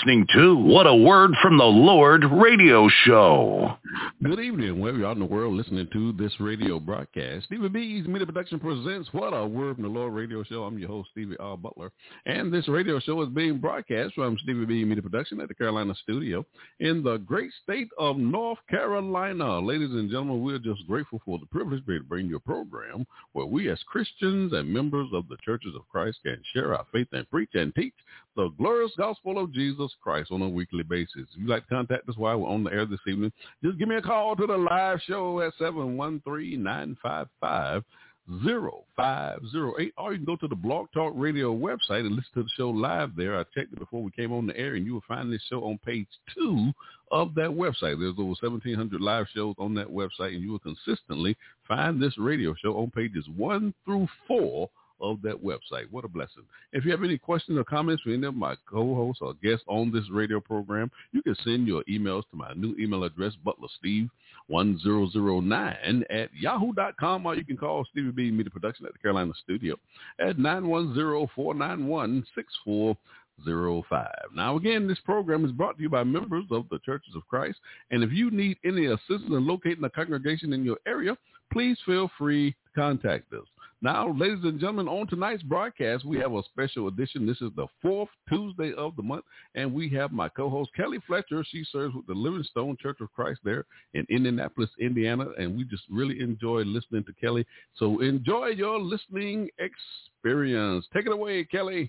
listening to What a Word from the Lord radio show. Good evening, wherever you are in the world listening to this radio broadcast. Stevie B's Media Production presents What a Word from the Lord radio show. I'm your host, Stevie R. Butler, and this radio show is being broadcast from Stevie B Media Production at the Carolina studio in the great state of North Carolina. Ladies and gentlemen, we're just grateful for the privilege to bring you a program where we as Christians and members of the churches of Christ can share our faith and preach and teach the glorious gospel of Jesus Christ on a weekly basis. If you'd like to contact us while we're on the air this evening, just give me a call to the live show at 713-955-0508 or you can go to the Blog Talk Radio website and listen to the show live there. I checked it before we came on the air and you will find this show on page two of that website. There's over 1,700 live shows on that website and you will consistently find this radio show on pages one through four of that website. What a blessing. If you have any questions or comments for any of my co-hosts or guests on this radio program, you can send your emails to my new email address, butlersteve1009 at yahoo.com, or you can call Stevie B Media Production at the Carolina studio at 910-491-6405. Now, again, this program is brought to you by members of the Churches of Christ. And if you need any assistance in locating a congregation in your area, please feel free to contact us. Now, ladies and gentlemen, on tonight's broadcast, we have a special edition. This is the fourth Tuesday of the month, and we have my co-host, Kelli Fletcher. She serves with the Living Stone Church of Christ there in Indianapolis, Indiana, and we just really enjoy listening to Kelli. So enjoy your listening experience. Take it away, Kelli.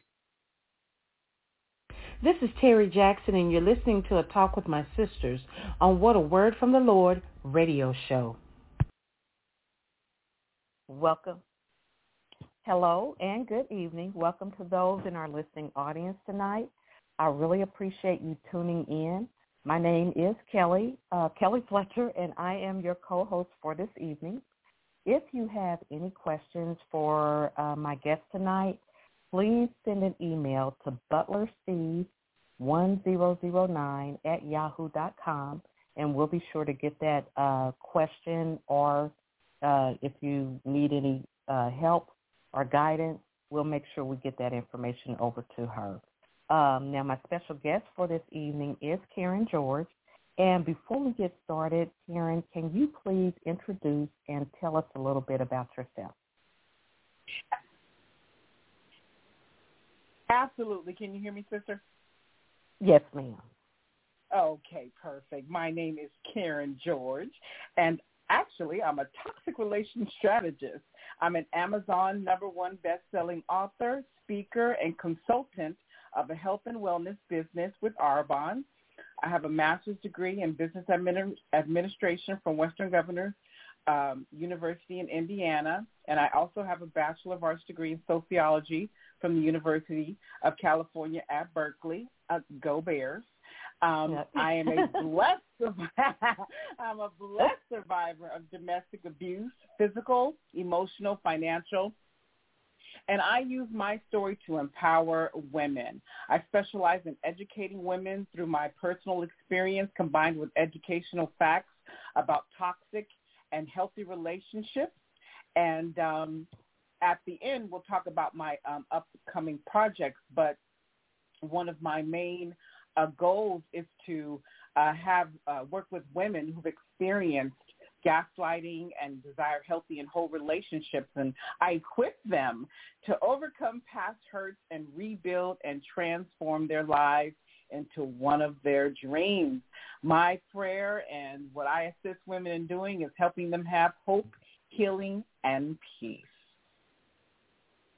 This is Terry Jackson, and you're listening to a talk with my sisters on What a Word from the Lord radio show. Welcome. Hello and good evening. Welcome to those in our listening audience tonight. I really appreciate you tuning in. My name is Kelli, uh, Kelli Fletcher, and I am your co-host for this evening. If you have any questions for uh, my guest tonight, please send an email to butlerc1009 at yahoo.com, and we'll be sure to get that uh, question or uh, if you need any uh, help or guidance, we'll make sure we get that information over to her. Um, now, my special guest for this evening is Karen George. And before we get started, Karen, can you please introduce and tell us a little bit about yourself? Absolutely. Can you hear me, sister? Yes, ma'am. Okay, perfect. My name is Karen George, and actually, I'm a toxic relation strategist. I'm an Amazon number one best-selling author, speaker, and consultant of a health and wellness business with Arbonne. I have a master's degree in business admin- administration from Western Governors um, University in Indiana, and I also have a Bachelor of Arts degree in sociology from the University of California at Berkeley. Uh, go Bears! Um, Yep. I am a blessed I'm a blessed survivor of domestic abuse, physical, emotional, financial, and I use my story to empower women. I specialize in educating women through my personal experience combined with educational facts about toxic and healthy relationships. And um, at the end, we'll talk about my um, upcoming projects, but one of my main uh, goals is to uh, have uh, work with women who've experienced gaslighting and desire healthy and whole relationships, and I equip them to overcome past hurts and rebuild and transform their lives into one of their dreams. My prayer and what I assist women in doing is helping them have hope, healing, and peace.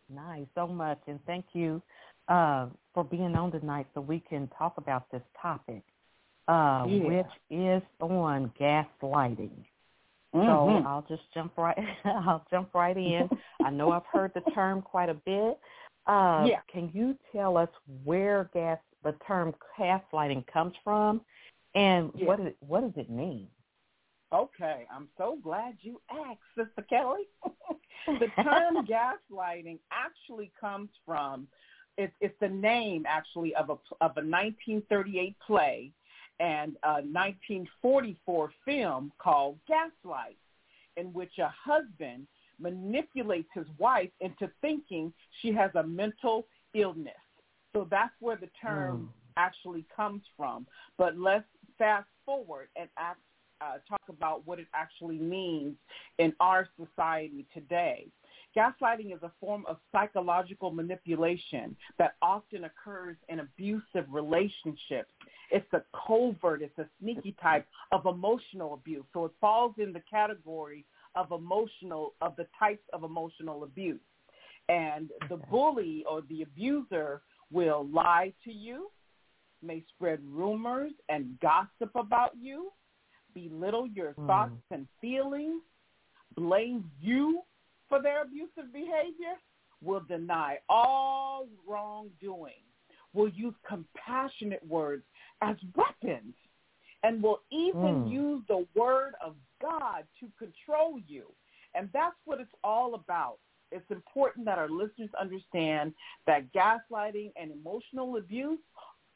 Nice, so much, and thank you uh, for being on tonight so we can talk about this topic, uh, Yeah. which is on gaslighting. So Mhm. I'll just jump right. I'll jump right in. I know I've heard the term quite a bit. Uh, Yeah. Can you tell us where gas the term gaslighting comes from, and Yeah. what it, what does it mean? Okay, I'm so glad you asked, Sister Kelli. the term gaslighting actually comes from it's it's the name actually of a of a 1938 play and a 1944 film called Gaslight, in which a husband manipulates his wife into thinking she has a mental illness. So that's where the term Mm. actually comes from. But let's fast forward and uh, talk about what it actually means in our society today. Gaslighting is a form of psychological manipulation that often occurs in abusive relationships. It's a covert, it's a sneaky type of emotional abuse. So it falls in the category of emotional, of the types of emotional abuse. And the bully or the abuser will lie to you, may spread rumors and gossip about you, belittle your Mm. thoughts and feelings, blame you for their abusive behavior, will deny all wrongdoing, will use compassionate words as weapons, and will even Mm. use the word of God to control you. And that's what it's all about. It's important that our listeners understand that gaslighting and emotional abuse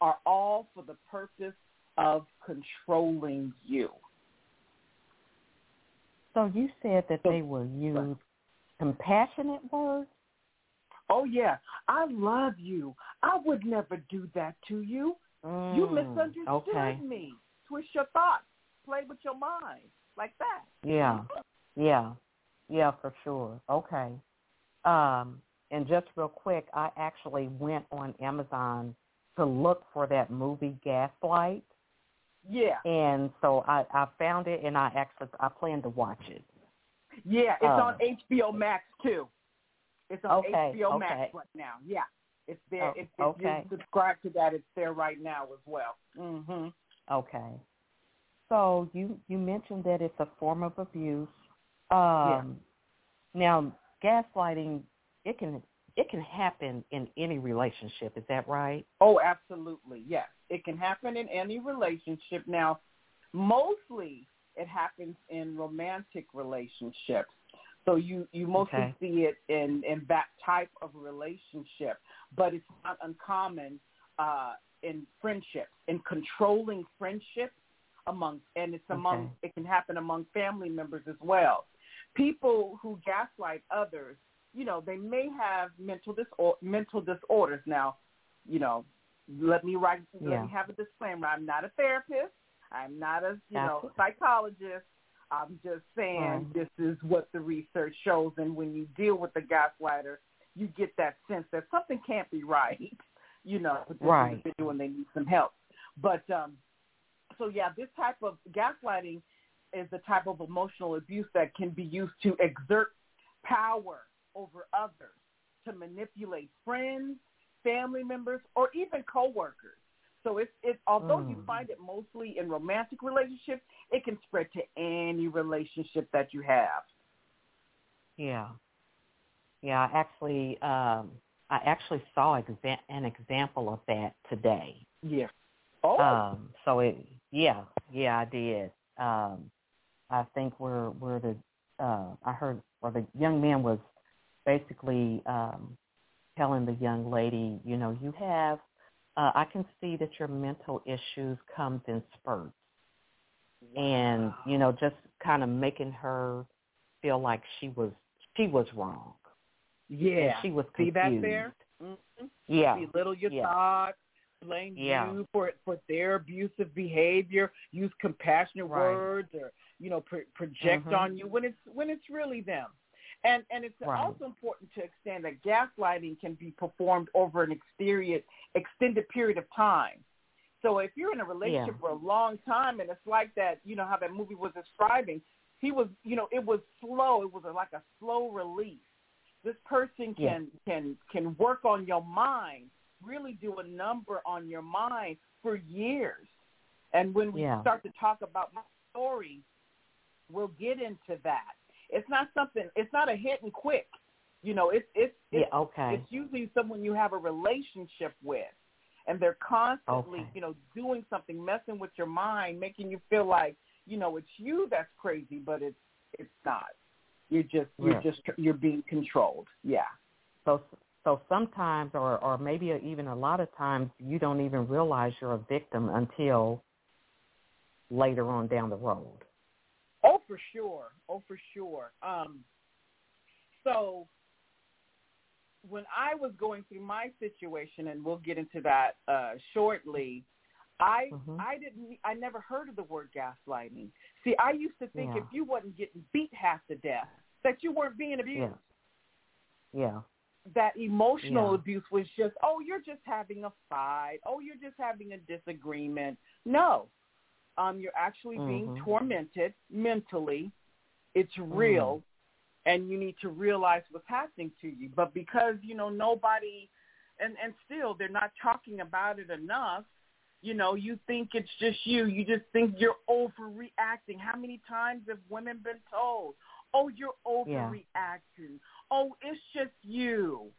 are all for the purpose of controlling you. So you said that they will use compassionate words. Oh yeah, I love you. I would never do that to you. You Mm, misunderstood okay. me. Twist your thoughts. Play with your mind like that. Yeah, yeah, yeah, for sure. Okay. Um, and just real quick, I actually went on Amazon to look for that movie Gaslight, Yeah, and so I, I found it, and I actually I plan to watch it. Yeah. It's Oh. on HBO Max too. It's on Okay, HBO Max right now. Yeah, it's there. Oh, if, if okay. you subscribe to that, it's there right now as well. Mhm. Okay. So you you mentioned that it's a form of abuse. Um, Now, gaslighting it can it can happen in any relationship. Is that right? Oh, absolutely. Yes. It can happen in any relationship. Now, mostly it happens in romantic relationships. So you, you mostly Okay. see it in, in that type of relationship, but it's not uncommon uh, in friendships, in controlling friendships among, and it's among, Okay. it can happen among family members as well. People who gaslight others, you know, they may have mental disor- mental disorders. Now, you know, let me write, let me have a disclaimer. I'm not a therapist. I'm not a, you know, psychologist. I'm just saying Right. this is what the research shows. And when you deal with the gaslighter, you get that sense that something can't be right, you know, with this Right. individual and they need some help. But um, so yeah, this type of gaslighting is the type of emotional abuse that can be used to exert power over others, to manipulate friends, family members, or even coworkers. So it's it's although you Mm. find it mostly in romantic relationships, it can spread to any relationship that you have. Yeah. Yeah, I actually um I actually saw exa- an example of that today. Yeah. Oh. Um so it yeah, yeah, I did. Um I think where where the uh I heard or the young man was basically um telling the young lady, you know, you have uh I can see that your mental issues comes in spurts. And, you know, just kind of making her feel like she was she was wrong. And yeah. she was confused. See that there? Mm-hmm. Yeah. belittle your Yeah. thoughts, blame Yeah. you for for their abusive behavior, use compassionate Right. words, or you know pro- project Mhm. on you when it's when it's really them. And and it's Right. also important to extend that gaslighting can be performed over an exterior extended period of time. So if you're in a relationship Yeah. for a long time and it's like that, you know how that movie was describing, he was, you know, it was slow. It was a, like a slow release. This person Yeah. can can can work on your mind, really do a number on your mind for years. And when we Yeah. start to talk about my story, we'll get into that. It's not something. It's not a hit and quick. You know, it's it's it's, Yeah, okay. it's usually someone you have a relationship with, and they're constantly, Okay. you know, doing something, messing with your mind, making you feel like, you know, it's you that's crazy, but it's it's not. You're just you're Yeah. just you're being controlled. Yeah. So so sometimes or or maybe even a lot of times you don't even realize you're a victim until later on down the road. For sure. Oh, for sure. Um, so when I was going through my situation, and we'll get into that uh, shortly, I Mhm. I didn't I never heard of the word gaslighting. See, I used to think Yeah. if you wasn't getting beat half to death, that you weren't being abused. Yeah. Yeah. That emotional Yeah. abuse was just, oh, you're just having a fight. Oh, you're just having a disagreement. No. Um, you're actually being Mhm. tormented mentally. It's Mm. real and you need to realize what's happening to you. But because, you know, nobody and and still they're not talking about it enough, you know, you think it's just you. You just think you're overreacting. How many times have women been told, "Oh, you're overreacting. Oh, it's just you."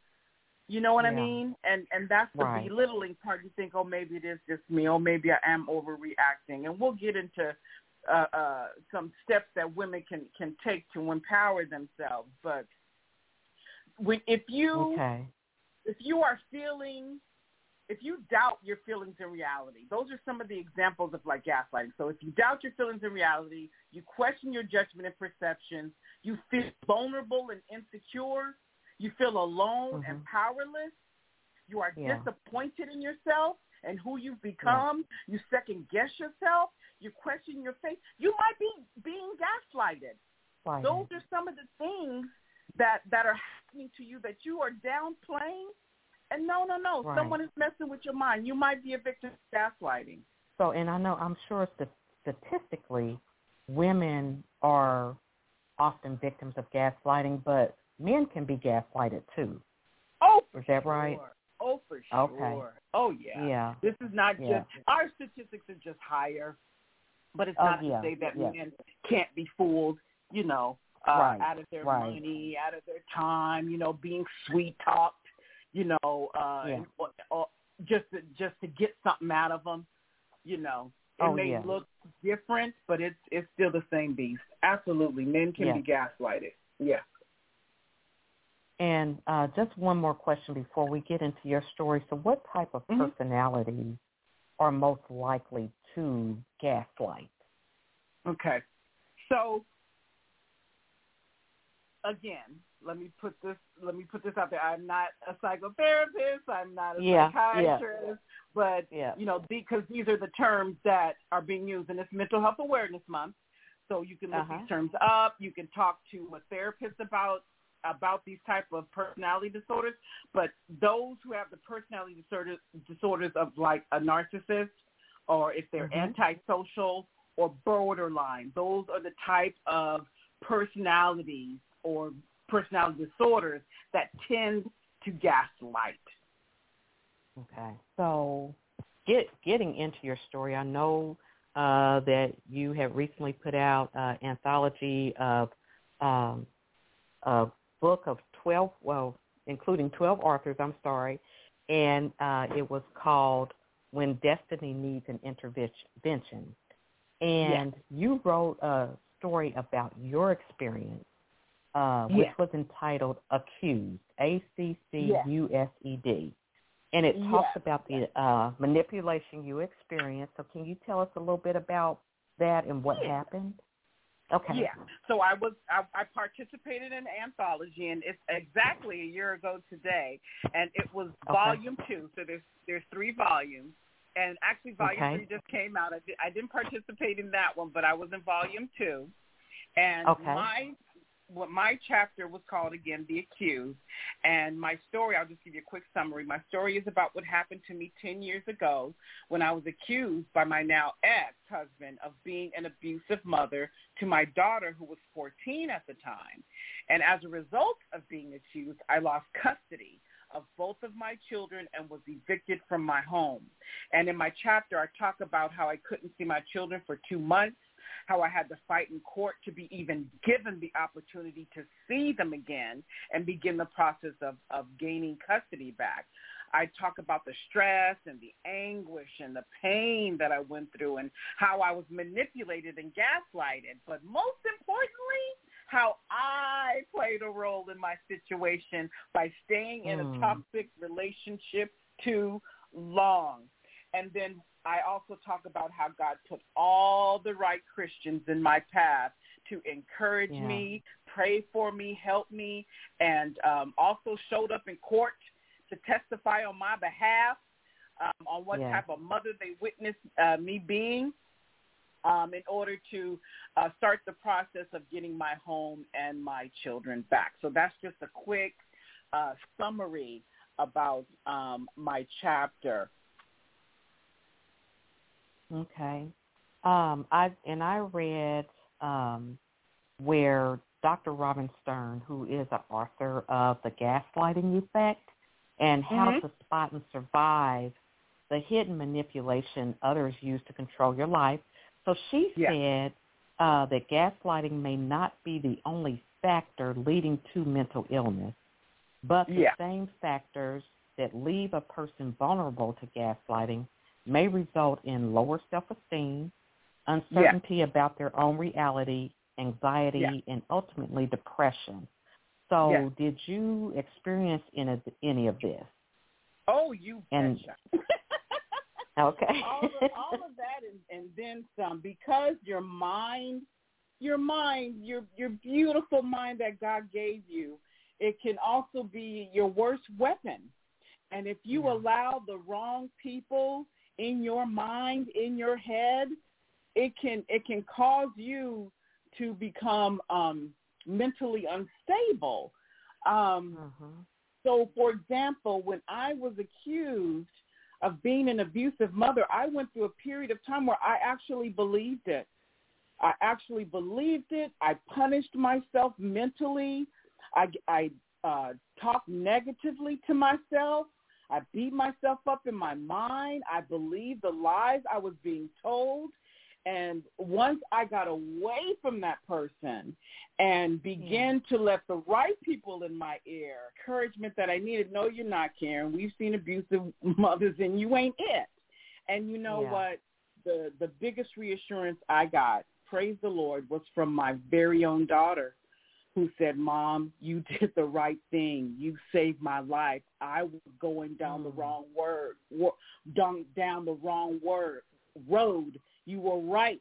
You know what I mean? And and that's the Right. belittling part. You think, "Oh, maybe it is just me. Oh, maybe I am overreacting." And we'll get into uh, uh, some steps that women can can take to empower themselves. But when if you Okay. if you are feeling if you doubt your feelings in reality, those are some of the examples of like gaslighting. So if you doubt your feelings in reality, you question your judgment and perceptions, you feel vulnerable and insecure, you feel alone and Mhm. powerless, you are Yeah. disappointed in yourself and who you've become, you second guess yourself, you question your faith, you might be being gaslighted. Right. Those are some of the things that that are happening to you that you are downplaying. And no, no, no, Right. someone is messing with your mind. You might be a victim of gaslighting. So, and I know, I'm sure st- statistically, women are often victims of gaslighting, but men can be gaslighted too. Oh, Is that right? Oh, for sure. Okay. Oh, yeah. Yeah. This is not Yeah. just our statistics are just higher, but it's Oh, not yeah, to say that yeah. men can't be fooled. You know, uh, Right, out of their right. money, out of their time. You know, being sweet talked. You know, uh, Yeah. or, or just to, just to get something out of them. You know, it Oh, may look different, but it's it's still the same beast. Absolutely, men can be gaslighted. Yeah. And uh, just one more question before we get into your story. So, what type of Mhm. personalities are most likely to gaslight? Okay. So again, let me put this let me put this out there. I'm not a psychotherapist, I'm not a Yeah, yeah. psychiatrist, but Yeah. you know, because these are the terms that are being used and it's mental health awareness month. So you can look Uh-huh. these terms up, you can talk to a therapist about about these type of personality disorders, but those who have the personality disorders disorders of like a narcissist or if they're Mhm. antisocial or borderline, those are the type of personalities or personality disorders that tend to gaslight. Okay. So, get getting into your story, I know uh, that you have recently put out an anthology of um, a book of 12, well, including 12 authors, I'm sorry, and uh, it was called When Destiny Needs an Intervention. And you wrote a story about your experience, uh, which Yes. was entitled Accused, A-C-C-U-S-E-D. And it Yes. talks about the uh, manipulation you experienced. So can you tell us a little bit about that and what happened? Okay. Yeah. So I was I, I participated in anthology, and it's exactly a year ago today, and it was Okay. volume two. So there's there's three volumes, and actually volume Okay. three just came out. I, did, I didn't participate in that one, but I was in volume two, and Okay. my what my chapter was called again, The Accused, and my story. I'll just give you a quick summary. My story is about what happened to me ten years ago when I was accused by my now ex-husband of being an abusive mother to my daughter who was 14 at the time. And as a result of being accused, I lost custody of both of my children and was evicted from my home. And in my chapter, I talk about how I couldn't see my children for two months, how I had to fight in court to be even given the opportunity to see them again and begin the process of, of gaining custody back. I talk about the stress and the anguish and the pain that I went through and how I was manipulated and gaslighted. But most importantly, how I played a role in my situation by staying in Hmm. a toxic relationship too long. And then I also talk about how God put all the right Christians in my path to encourage Yeah. me, pray for me, help me, and um, also showed up in court to testify on my behalf um, on what Yeah. type of mother they witnessed uh, me being um, in order to uh, start the process of getting my home and my children back. So that's just a quick uh, summary about um, my chapter. Okay. Um, I and I read um, where Dr. Robin Stern, who is an author of The Gaslighting Effect and How Mhm. to Spot and Survive the Hidden Manipulation Others Use to Control Your Life. So she Yeah. said uh, that gaslighting may not be the only factor leading to mental illness, but the Yeah. same factors that leave a person vulnerable to gaslighting may result in lower self-esteem, uncertainty about their own reality, anxiety, Yeah. and ultimately depression. So Yeah. did you experience any of, any of this? Oh, you And-. Okay. all, of, all of that and, and then some because your mind your mind your your beautiful mind that god gave you it can also be your worst weapon and if you Yeah. allow the wrong people in your mind in your head it can it can cause you to become um mentally unstable um Mhm. so, for example, when I was accused of being an abusive mother, I went through a period of time where I actually believed it. I actually believed it. I punished myself mentally. I, I uh, talked negatively to myself. I beat myself up in my mind. I believed the lies I was being told. And once I got away from that person and hmm. began to let the right people in my ear, encouragement that I needed, no, you're not, Karen. We've seen abusive mothers and you ain't it. And you know Yeah. what? The the biggest reassurance I got, praise the Lord, was from my very own daughter who said, Mom, you did the right thing. You saved my life. I was going down the Mm. wrong word, wo- down, down the wrong word road. You were right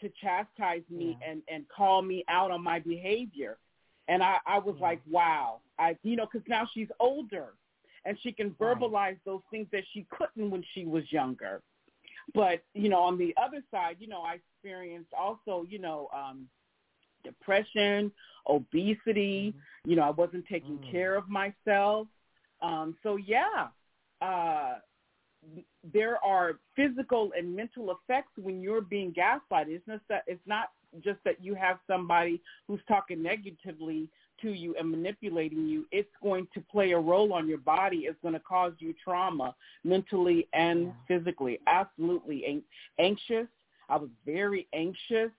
to chastise me Yeah. and, and call me out on my behavior. And I, I was Yeah. like, wow. I, you know, because now she's older and she can Right. verbalize those things that she couldn't when she was younger. But, you know, on the other side, you know, I experienced also, you know, um, depression, obesity. You know, I wasn't taking Mm. care of myself. Um, so yeah, uh, there are physical and mental effects when you're being gaslighted. It's not that it's not just that you have somebody who's talking negatively to you and manipulating you. It's going to play a role on your body. It's going to cause you trauma mentally and Yeah. physically. Absolutely An- anxious. I was very anxious.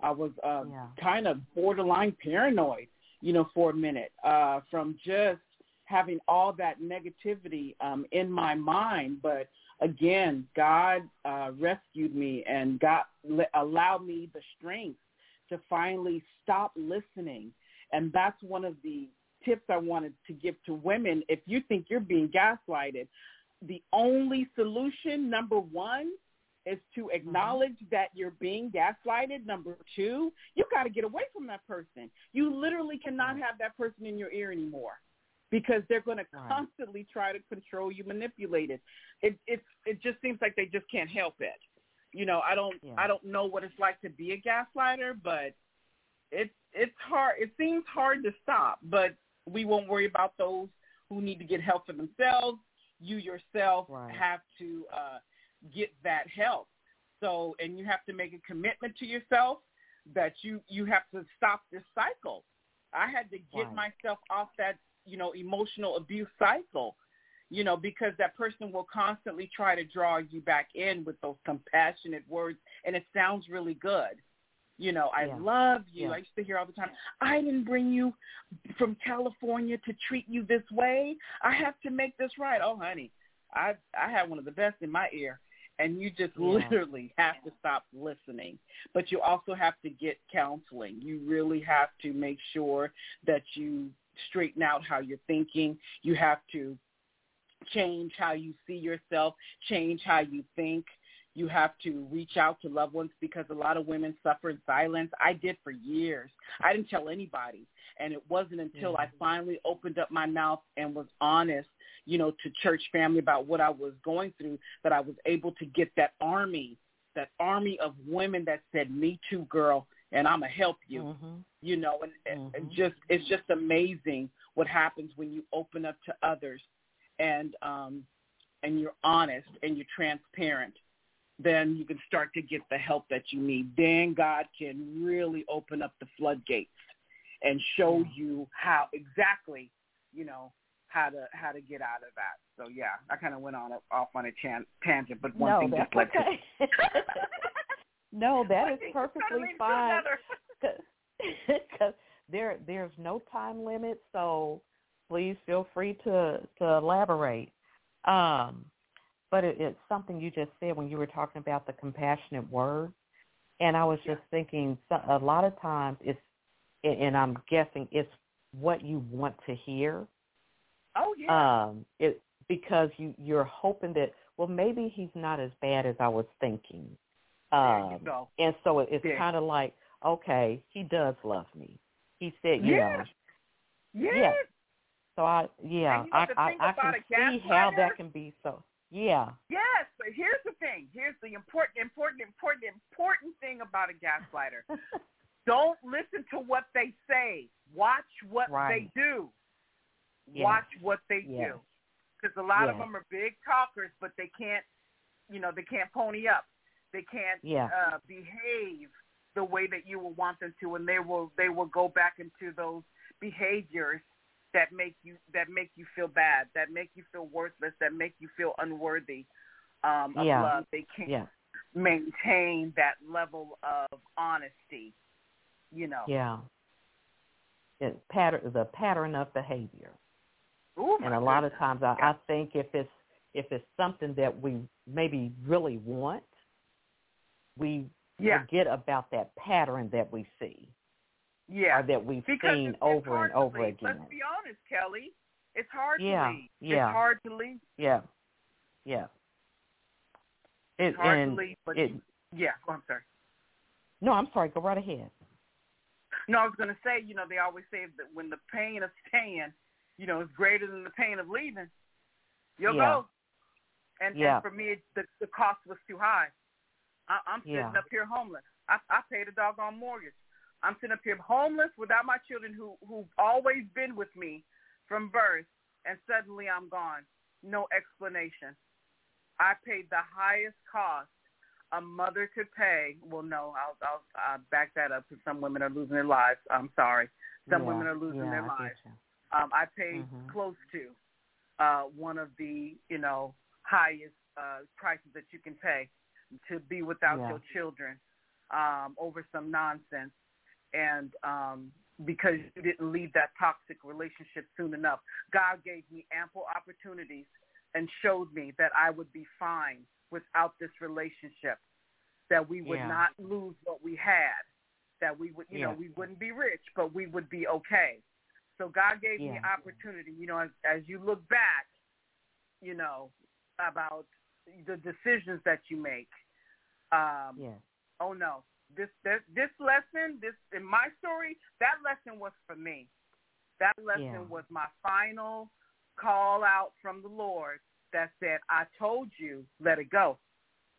I was uh, Yeah. kind of borderline paranoid, you know, for a minute uh, from just having all that negativity um, in my mind. But again, God uh, rescued me and God allowed me the strength to finally stop listening. And that's one of the tips I wanted to give to women. If you think you're being gaslighted, the only solution, number one, is to acknowledge that you're being gaslighted. Number two, you got to get away from that person. You literally cannot Right. have that person in your ear anymore because they're going to constantly try to control you, manipulate it. It it it just seems like they just can't help it. You know, I don't Yeah. I don't know what it's like to be a gaslighter, but it's it's hard. It seems hard to stop, but we won't worry about those who need to get help for themselves. You yourself Right. have to uh, get that help. So, and you have to make a commitment to yourself that you you have to stop this cycle. I had to get Right. myself off that you know emotional abuse cycle. You know, because that person will constantly try to draw you back in with those compassionate words, and it sounds really good. You know, I Yeah. love you. Yeah. I used to hear all the time, I didn't bring you from California to treat you this way. I have to make this right. Oh, honey, I I had one of the best in my ear. And you just Yeah. literally have to stop listening. But you also have to get counseling. You really have to make sure that you straighten out how you're thinking. You have to change how you see yourself, change how you think. You have to reach out to loved ones because a lot of women suffer in silence. I did for years. I didn't tell anybody. And it wasn't until I finally opened up my mouth and was honest, you know, to church family about what I was going through that I was able to get that army, that army of women that said, me too, girl, and I'm going to help you, Mm-hmm. you know, and, and, and just, it's just amazing what happens when you open up to others and, um, and you're honest and you're transparent then you can start to get the help that you need. Then God can really open up the floodgates and show you how exactly, you know, how to how to get out of that. So yeah, I kind of went on a, off on a chan- tangent, but one no, thing just led to okay. no, that is perfectly fine. because there there's no time limit, so please feel free to to elaborate. Um, but it, it's something you just said when you were talking about the compassionate word, and I was just thinking so, a lot of times it's, and I'm guessing it's what you want to hear. Oh yeah, Um, it because you you're hoping that well maybe he's not as bad as I was thinking. there you Um, go. and so it, it's Yeah. kind of like, okay, he does love me. He said, you Yeah. know. Yes. yeah. So I, yeah, And you know I, I, I can see how that can be so. Yeah. Yes, but here's the thing. Here's the important, important, important, important thing about a gaslighter. Don't listen to what they say. Watch what Right. they do. Yes. Watch what they Yes. do. Because a lot of them are big talkers, but they can't, you know, they can't pony up. They can't Yeah. uh, behave the way that you will want them to, and they will they will go back into those behaviors that make you that make you feel bad, that make you feel worthless, that make you feel unworthy um, of Yeah. love. They can't Yeah. maintain that level of honesty. You know. Yeah. It pattern the pattern of behavior. Ooh, and a lot of times I, I think if it's if it's something that we maybe really want, we Yeah. forget about that pattern that we see Yeah. that we've because seen over and over again. Let's be honest, Kelli. It's hard Yeah, to leave. yeah. It's hard to leave. Yeah, yeah. It, It's hard and to leave, but it, yeah. Oh, I'm sorry. no, I'm sorry. Go right ahead. No, I was going to say, you know, they always say that when the pain of staying, you know, is greater than the pain of leaving, you'll Yeah. go. And, Yeah. and for me, the the cost was too high. I, I'm sitting Yeah. up here homeless. I, I paid a doggone mortgage. I'm sitting up here homeless without my children who who've always been with me from birth, and suddenly I'm gone. No explanation. I paid the highest cost a mother could pay. Well, no, I'll I'll, I'll back that up because some women are losing their lives. I'm sorry. Some Yeah, women are losing yeah, their I lives. Um, I paid Mhm. close to uh, one of the you know highest uh, prices that you can pay to be without Yeah. your children um, over some nonsense, and um, because you didn't leave that toxic relationship soon enough. God gave me ample opportunities and showed me that I would be fine without this relationship, that we would Yeah. not lose what we had, that we would, you know, we wouldn't be rich, but we would be okay. So God gave me opportunity, you know, as, as you look back, you know, about the decisions that you make. Um, Yeah. oh no, this, this this lesson, this in my story, that lesson was for me. That lesson Yeah. was my final call out from the Lord that said, "I told you, let it go,"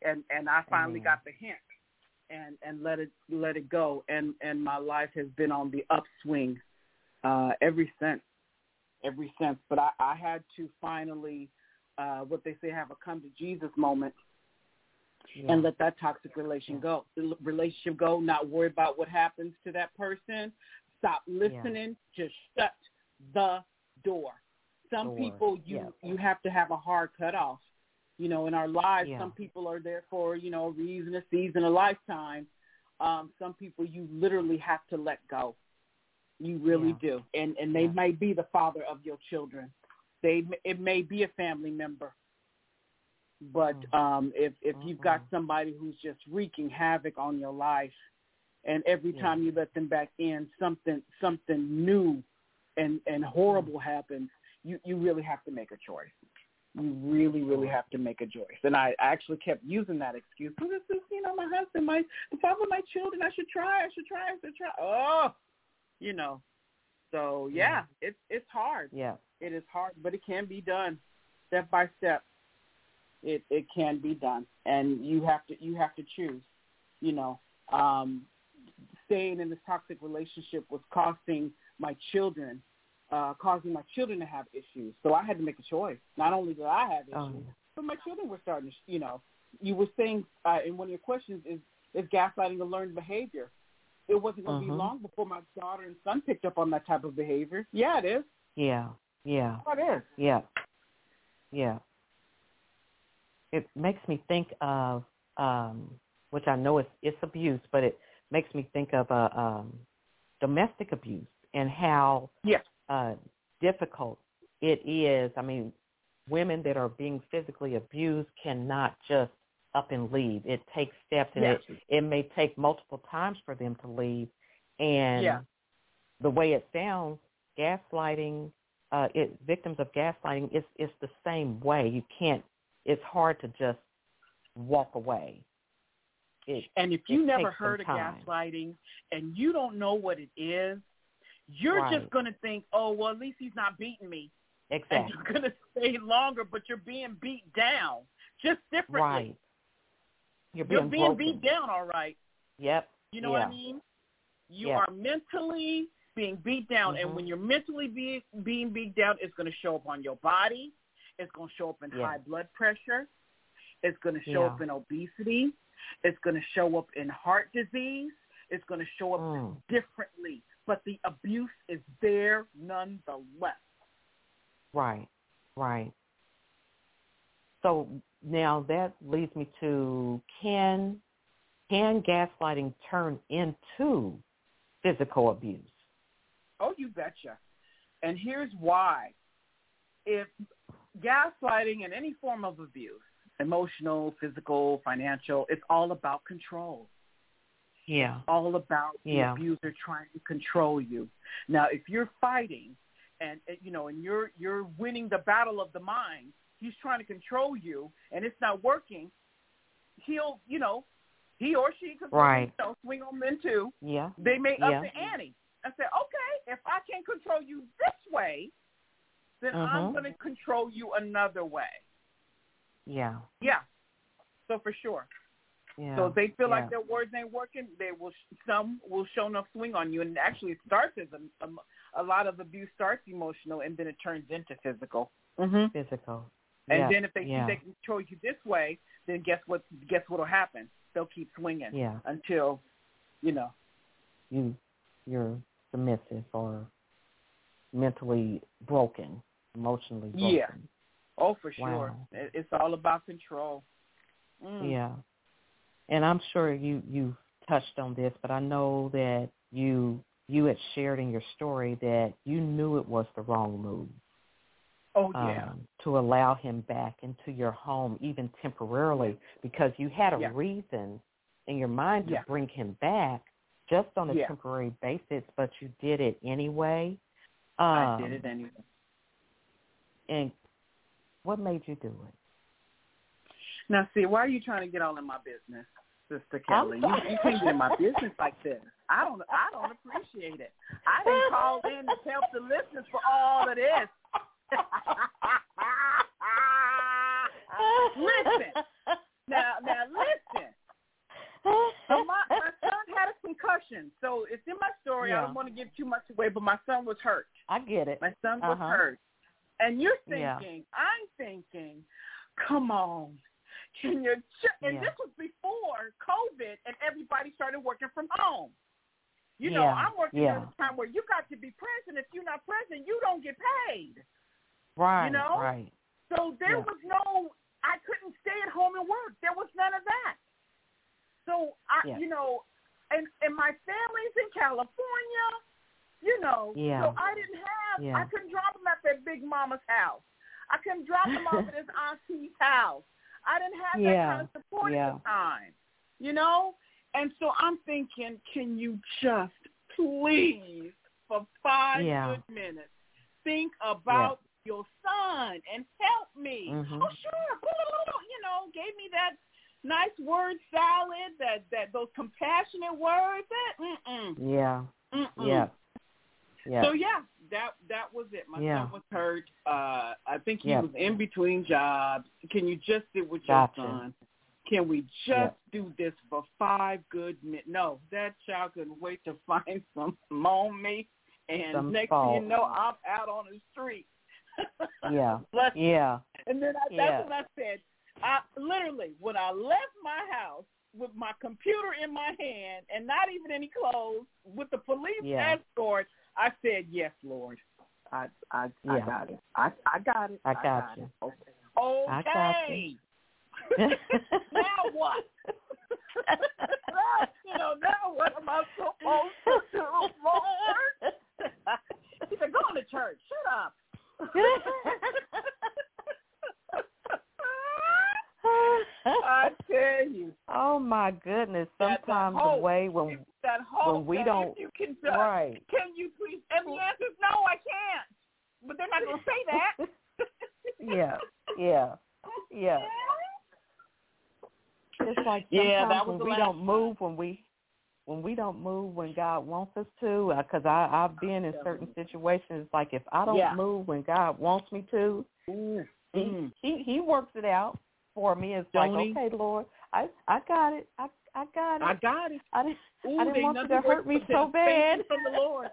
and and I finally Amen. got the hint, and and let it let it go, and and my life has been on the upswing uh, ever since, every since. But I, I had to finally, uh, what they say, have a come to Jesus moment Yeah. and let that toxic relation go. The relationship go. Not worry about what happens to that person. Stop listening. Just shut the door. Some Door, people you yeah. you have to have a hard cutoff. You know, in our lives, Yeah. some people are there for you know a reason, a season, a lifetime. Um, some people you literally have to let go. You really Yeah. do, and and they Yeah. may be the father of your children. They it may be a family member, but Mhm. um, if if you've got Mhm. somebody who's just wreaking havoc on your life, and every Yeah. time you let them back in, something something new and and horrible happens, you you really have to make a choice. You really, really have to make a choice. And I actually kept using that excuse. Well, this is, you know, my husband, my the father of my children. I should try. I should try. I should try. Oh, you know. So yeah, it's it's hard. Yeah. It is hard, but it can be done, step by step. It it can be done, and you have to you have to choose. You know, um, staying in this toxic relationship was costing my children, uh, causing my children to have issues. So I had to make a choice. Not only did I have issues, Oh, but my children were starting to, you know, you were saying uh, in one of your questions is is gaslighting a learned behavior. It wasn't going to be long before my daughter and son picked up on that type of behavior. Yeah, it is. Yeah. Yeah. It is. Yeah. Yeah. It makes me think of um which I know it's it's abuse, but it makes me think of uh, um domestic abuse and how Yes. uh difficult it is. I mean, women that are being physically abused cannot just up and leave. It takes steps and Yes. it it may take multiple times for them to leave and Yeah. the way it sounds, gaslighting, uh, it, victims of gaslighting, it's, it's the same way. You can't, it's hard to just walk away. It, And if you never heard of gaslighting and you don't know what it is, you're Right. just going to think, oh, well, at least he's not beating me. Exactly. And you're going to stay longer, but you're being beat down just differently. Right. You're You're being, being beat down, all right. Yep. You know what I mean? You Yeah. are mentally being beat down, Mhm. and when you're mentally being being beat down, it's going to show up on your body. It's going to show up in Yeah. high blood pressure. It's going to show Yeah. up in obesity. It's going to show up in heart disease. It's going to show up Mm. differently, but the abuse is there nonetheless. Right. Right. So now that leads me to can can gaslighting turn into physical abuse? Oh, you betcha. And here's why. If gaslighting and any form of abuse, emotional, physical, financial, it's all about control. Yeah. It's All about the Yeah. abuser trying to control you. Now, if you're fighting and you know, and you're you're winning the battle of the mind, he's trying to control you and it's not working, he'll, you know, he or she could Right. you know, swing on men too Yeah. they may Yeah. up the ante and say, okay, if I can't control you this way, then I'm Mhm. going to control you another way. Yeah. Yeah. So for sure. Yeah. So if they feel yeah. like their words ain't working, they will. Some will show enough swing on you, and actually, it starts as a, a, a lot of abuse starts emotional, and then it turns into physical. Mm-hmm. physical. And yeah. then if they yeah. they control you this way, then guess what? Guess what'll happen? They'll keep swinging yeah, until, you know. you you're submissive or mentally broken, emotionally broken. Yeah. Oh, for sure. Wow. It's all about control. Mm. Yeah. And I'm sure you you touched on this, but I know that you you had shared in your story that you knew it was the wrong move Oh yeah. um, to allow him back into your home, even temporarily, because you had a Yeah. reason in your mind to Yeah. bring him back just on a Yeah. temporary basis, but you did it anyway. I Um, did it anyway. And what made you do it? Now, see, why are you trying to get all in my business, Sister Kelli? You, you can't get in my business like this. I don't. I don't appreciate it. I didn't call in to help the listeners for all of this. listen, now, now, listen. So my, my son had a concussion, so it's in my story. I don't want to give too much away, but my son was hurt. I get it. My son was Uh-huh. hurt. And you're Yeah. thinking, I'm thinking, come on. Can you ch-? and Yeah. this was before COVID and everybody started working from home. You know, Yeah, I'm working yeah. at a time where you got to be present. If you're not present, you don't get paid. Right, You know? right. So there Yeah. was no I couldn't stay at home and work. There was none of that. So I Yeah. you know, and and my family's in California, you know. Yeah. So I didn't have Yeah. I couldn't drop him at that big mama's house. I couldn't drop him off at his auntie's house. I didn't have that Yeah. kind of support Yeah. at the time. You know? And so I'm thinking, can you just please for five Yeah. good minutes think about your son and help me. Mhm. Oh, sure. You know, gave me that nice word salad, that that those compassionate words. That mm-mm, Yeah. mm-mm. Yeah. Yeah. So yeah, that that was it. My Yeah. son was hurt. Uh, I think he Yeah. was in between jobs. Can you just sit with Gotcha. your son? Can we just do this for five good minutes? No, that child couldn't wait to find some on me. And Some next fault. thing you know, I'm out on the street. Yeah. Yeah. and then I, that's when I said, I literally when I left my house with my computer in my hand and not even any clothes, with the police Yeah. escort, I said, "Yes, Lord, I I I got it. I I got it. I got you. it. Okay. Okay. I got you. now what? you know, now what am I supposed to do, Lord? He said, "Go to church. Shut up." I tell you, oh my goodness! Sometimes the hope. way when that hope when we that don't- you can just, right, can you please? And the answer is no, I can't. But they're not going to say that. yeah, yeah, yeah. It's like sometimes Yeah, that was when we don't move when we when we don't move when God wants us to. Because I I've been in certain situations like if I don't Yeah. move when God wants me to, Mm. he he he works it out for me. It's like okay, Lord, I I got it. I I got it. I got it. I didn't Ooh, I didn't want you to hurt me so bad. From the Lord.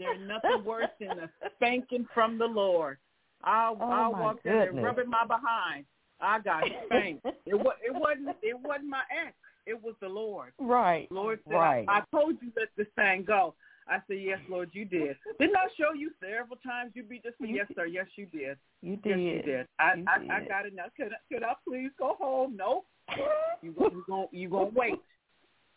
There's nothing worse than a spanking from the Lord. I Oh, I walked in there rubbing my behind. I got spanked. it was it wasn't it wasn't my ex. It was the Lord. right. Lord said, Right. I, I told you let this thing go. I said, Yes, Lord, you did. Didn't I show you several times you beat this? You Yes, sir. Yes, you did. You did. Yes, you did. I You I, I got it now. Could I, could I please go home? Nope. You you going you gonna wait.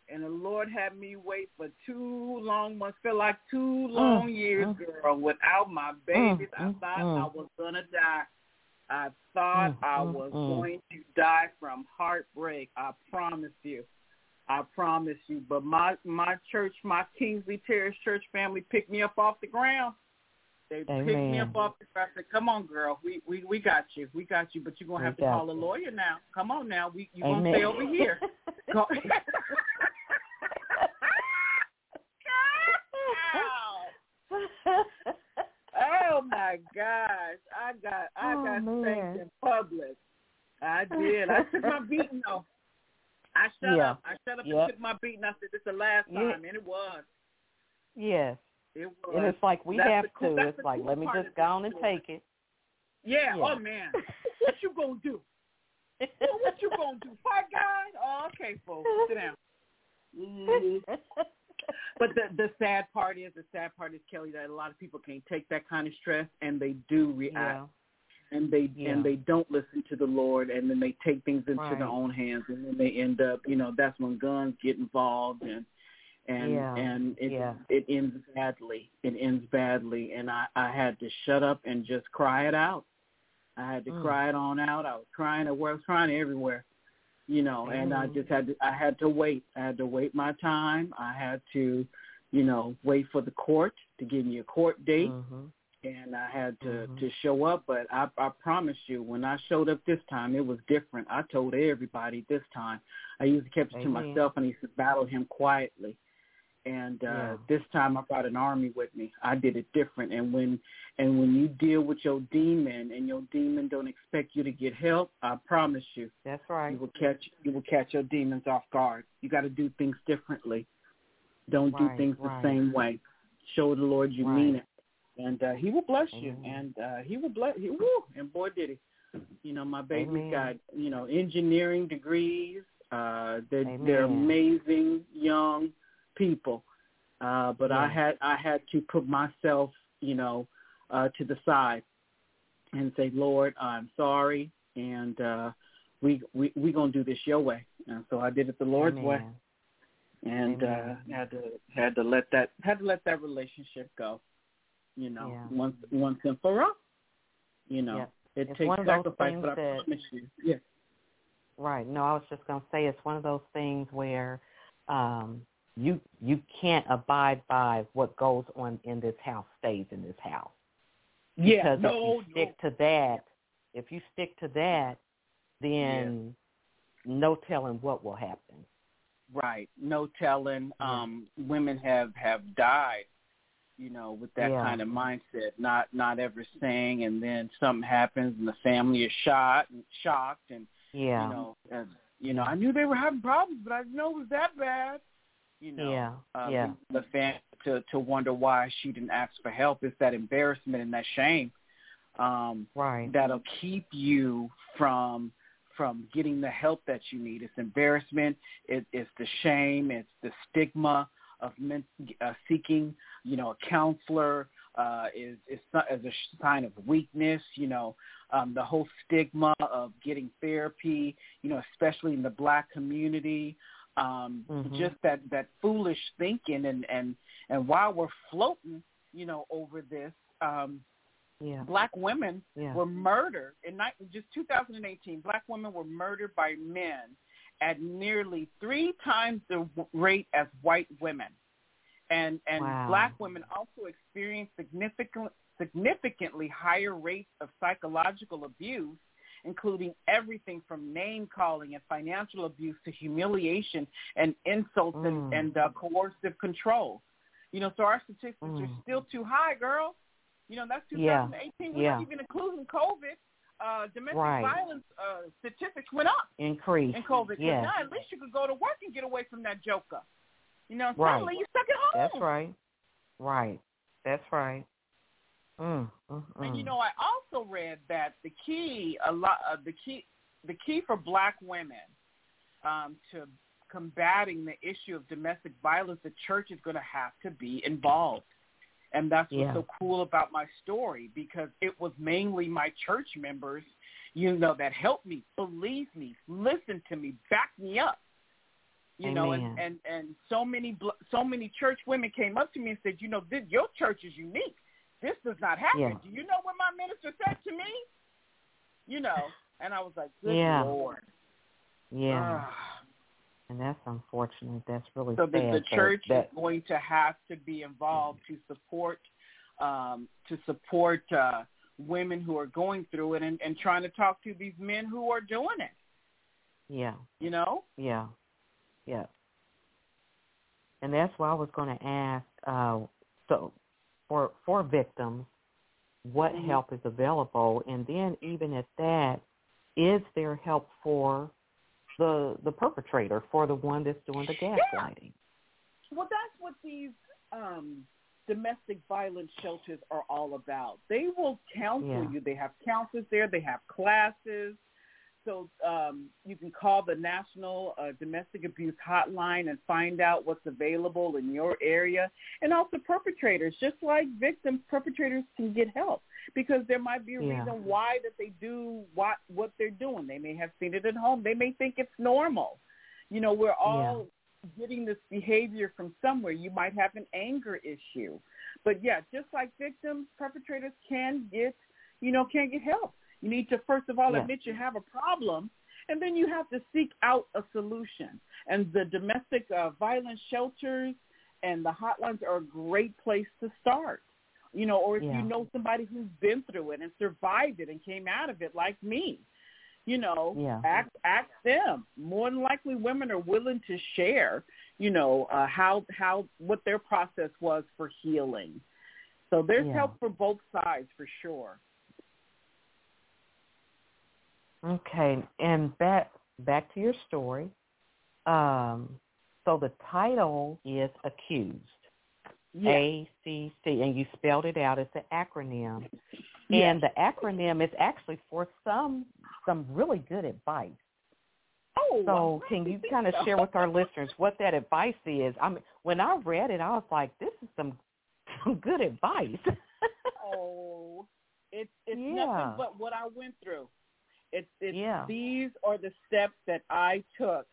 And the Lord had me wait for two long months. Felt like two long years, mm. girl, without my babies. I mm, thought mm. I was gonna die. I thought Mm, I mm, was mm. going to die from heartbreak. I promise you. I promise you. But my my church, my Kingsley Terrace Church family picked me up off the ground. They picked me up off the ground. I said, "Come on, girl, we we we got you, we got you, but you're gonna We have to got call a lawyer now. Come on now, we you Amen. gonna stay over here." Go- oh my gosh, I got I Oh, got spanked in public. I did. I took my beating though. I shut Yeah. up. I shut up Yep. and took my beat, and I said, "This is the last Yeah. time," and it was. yes. It was. And it's like we That's have cool- to. It's like cool let me just go on and take it. Yeah. Yeah. Oh man, what you gonna do? Well, what you gonna do? Fight guys? Oh, okay, folks, sit down. But the the sad part is, the sad part is Kelli that a lot of people can't take that kind of stress, and they do react, yeah. And they Yeah. and they don't listen to the Lord, and then they take things into Right. their own hands, and then they end up, you know, that's when guns get involved, and and Yeah. and it Yeah. it ends badly. It ends badly, and I I had to shut up and just cry it out. I had to Mm. cry it on out. I was crying at work, I was crying everywhere, you know, and I Mhm. just had to I had to wait. I had to wait my time. I had to, you know, wait for the court to give me a court date hmm and I had to Mhm. to show up. But I I promise you, when I showed up this time, it was different. I told everybody this time. I usually kept it to myself, and I used to battle him quietly. And uh Yeah. this time, I brought an army with me. I did it different. And when and when you deal with your demon, and your demon don't expect you to get help, I promise you, That's right. you will catch you will catch your demons off guard. You got to do things differently. Don't do Right, things right. the same way. Show the Lord you mean it, and uh, He will bless you. Amen. And uh, He will bless you. Woo! And boy, did He. You know, my baby's Amen. got you know engineering degrees. Uh, they're they're amazing young people. Uh, but I had I had to put myself, you know, uh, to the side and say, Lord, I'm sorry, and uh, we we we gonna do this your way. And so I did it the Lord's way, Amen. and uh, had to had to let that had to let that relationship go. You know, Yeah. once once and for all. You know, Yeah. it It's takes sacrifice, but I that- promise you, yeah, Right. No, I was just going to say it's one of those things where um, you you can't abide by what goes on in this house stays in this house. Yeah, Because no, if you stick no. to that, if you stick to that, then no telling what will happen. Right. No telling. Yeah. Um, women have have died, you know, with that Yeah. kind of mindset, not not ever saying, and then something happens and the family is shot and shocked, and Yeah. you know, uh, you know, I knew they were having problems, but I didn't know it was that bad. You know, yeah. uh, yeah. the fan to to wonder why she didn't ask for help. It's that embarrassment and that shame um, Right. that'll keep you from from getting the help that you need. It's embarrassment. It, it's the shame. It's the stigma of men, uh, seeking, you know, a counselor. Uh, is is as a sign of weakness. You know, um, the whole stigma of getting therapy. You know, especially in the black community. Um, Mhm. Just that that foolish thinking, and and and while we're floating, you know, over this. Um, Yeah. black women Yeah. were murdered in ni- just 2018. Black women were murdered by men at nearly three times the rate as white women, and and Wow. black women also experience significant significantly higher rates of psychological abuse, including everything from name calling and financial abuse to humiliation and insults Mm. and, and uh, coercive control. You know, so our statistics are Mm. still too high, girl. You know, that's Yeah. 2018. We're Yeah. not even including COVID. Uh, domestic Right. violence uh, statistics went up Increase. in COVID. Yes. Now at least you could go to work and get away from that joker. You know, Right. suddenly you're stuck at home. That's right. Right. That's right. Mm, mm, And you mm. know, I also read that the key, a lot, uh, the key, the key for Black women um, to combating the issue of domestic violence, the church is going to have to be involved. And that's what's Yeah. so cool about my story because it was mainly my church members, you know, that helped me, believe me, listen to me, back me up. You know, and, and and so many bl- so many church women came up to me and said, you know, this, your church is unique. This does not happen. Yeah. Do you know what my minister said to me? You know, and I was like, good Yeah. lord. Yeah. Ah. And that's unfortunate. That's really So the, sad. the that- church that, is going to have to be involved to support um, to support uh, women who are going through it and, and trying to talk to these men who are doing it. yeah. You know? Yeah. Yeah. And that's why I was going to ask, uh, so for for victims, what Mhm. help is available, and then even at that, is there help for the the perpetrator, for the one that's doing the gaslighting? Well, that's what these um, domestic violence shelters are all about. They will counsel Yeah. you. They have counselors there. They have classes. So um, you can call the National uh, Domestic Abuse Hotline and find out what's available in your area. And also perpetrators, just like victims, perpetrators can get help because there might be a Yeah. reason why that they do what what they're doing. They may have seen it at home. They may think it's normal. You know, we're all getting this behavior from somewhere. You might have an anger issue. But yeah, just like victims, perpetrators can get, you know, can get help. You need to first of all Yeah. admit you have a problem, and then you have to seek out a solution. And the domestic uh, violence shelters and the hotlines are a great place to start. You know, or if Yeah. you know somebody who's been through it and survived it and came out of it like me, you know, Yeah. ask ask them. More than likely, women are willing to share, you know, uh, how how what their process was for healing. So there's Yeah. help for both sides for sure. Okay, and back back to your story. Um, so the title is accused. A C C, and you spelled it out. It's an acronym, Yeah. and the acronym is actually for some some really good advice. oh, So can you kind of so. share with our listeners what that advice is? I mean, when I read it, I was like, this is some some good advice. oh, it's it's Yeah. nothing but what I went through. It's it's Yeah. these are the steps that I took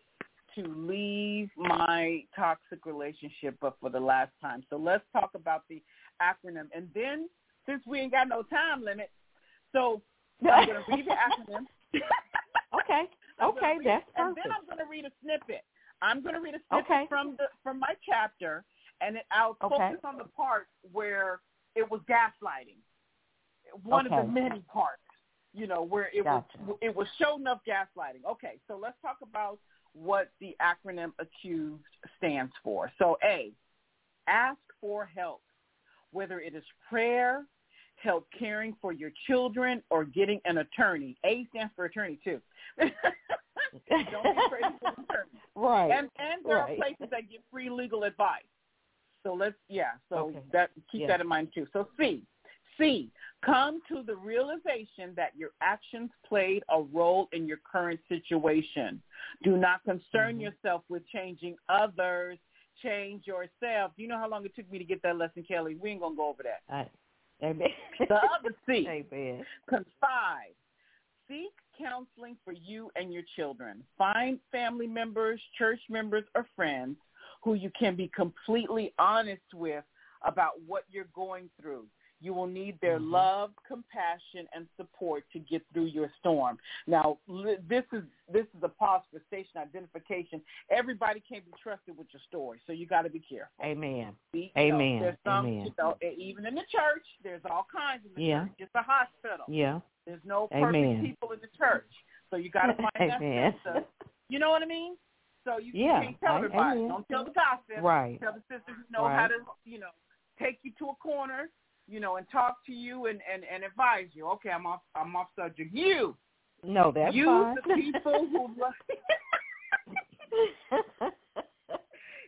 to leave my toxic relationship but for the last time. So let's talk about the acronym. And then since we ain't got no time limit, so I'm gonna read the acronym. okay, okay, read- that's and perfect. then I'm going to read a snippet. I'm going to read a snippet Okay. from the from my chapter, and it, I'll Okay. focus on the part where it was gaslighting. one of the many parts. You know, where it Gotcha. was it was showing up gaslighting. Okay, so let's talk about what the acronym accused stands for. So A, ask for help, whether it is prayer, help caring for your children, or getting an attorney. A stands for attorney too. Don't be crazy for attorney. right. And and there Right. are places that give free legal advice. So let's yeah. So Okay. that keep Yeah. that in mind too. So C, C, come to the realization that your actions played a role in your current situation. Do not concern Mhm. yourself with changing others. Change yourself. You know how long it took me to get that lesson, Kelli? We ain't gonna go over that. I, amen. The other C, Amen. confide. Seek counseling for you and your children. Find family members, church members, or friends who you can be completely honest with about what you're going through. You will need their Mhm. love, compassion, and support to get through your storm. Now, li- this is this is a pause for station identification. Everybody can't be trusted with your story, so you got to be careful. Amen. You know, Amen. there's some, Amen. you know, even in the church, there's all kinds of Yeah. church. It's a hospital. Yeah. There's no perfect Amen. people in the church. So you got to find that Amen. sister. You know what I mean? So you, Yeah, can't tell everybody. amen. Don't tell the gossip. Right. Tell the sisters who know how to, you know, take you to a corner, you know, and talk to you and, and, and advise you. Okay, I'm off I'm off subject. You No, that's use fine. the people who love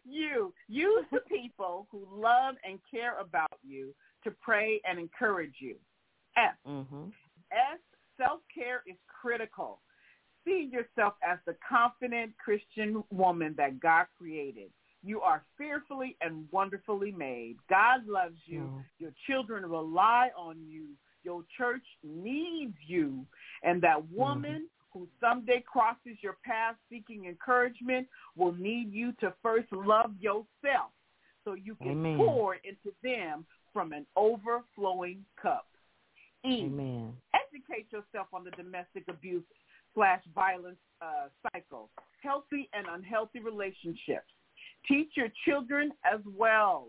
you use the people who love and care about you to pray and encourage you. F mhm. S, self-care is critical. See yourself as the confident Christian woman that God created. You are fearfully and wonderfully made. God loves you. Mm. Your children rely on you. Your church needs you. And that woman who someday crosses your path seeking encouragement will need you to first love yourself so you can Amen. pour into them from an overflowing cup. E, Amen. educate yourself on the domestic abuse slash violence uh, cycle, healthy and unhealthy relationships. Teach your children as well.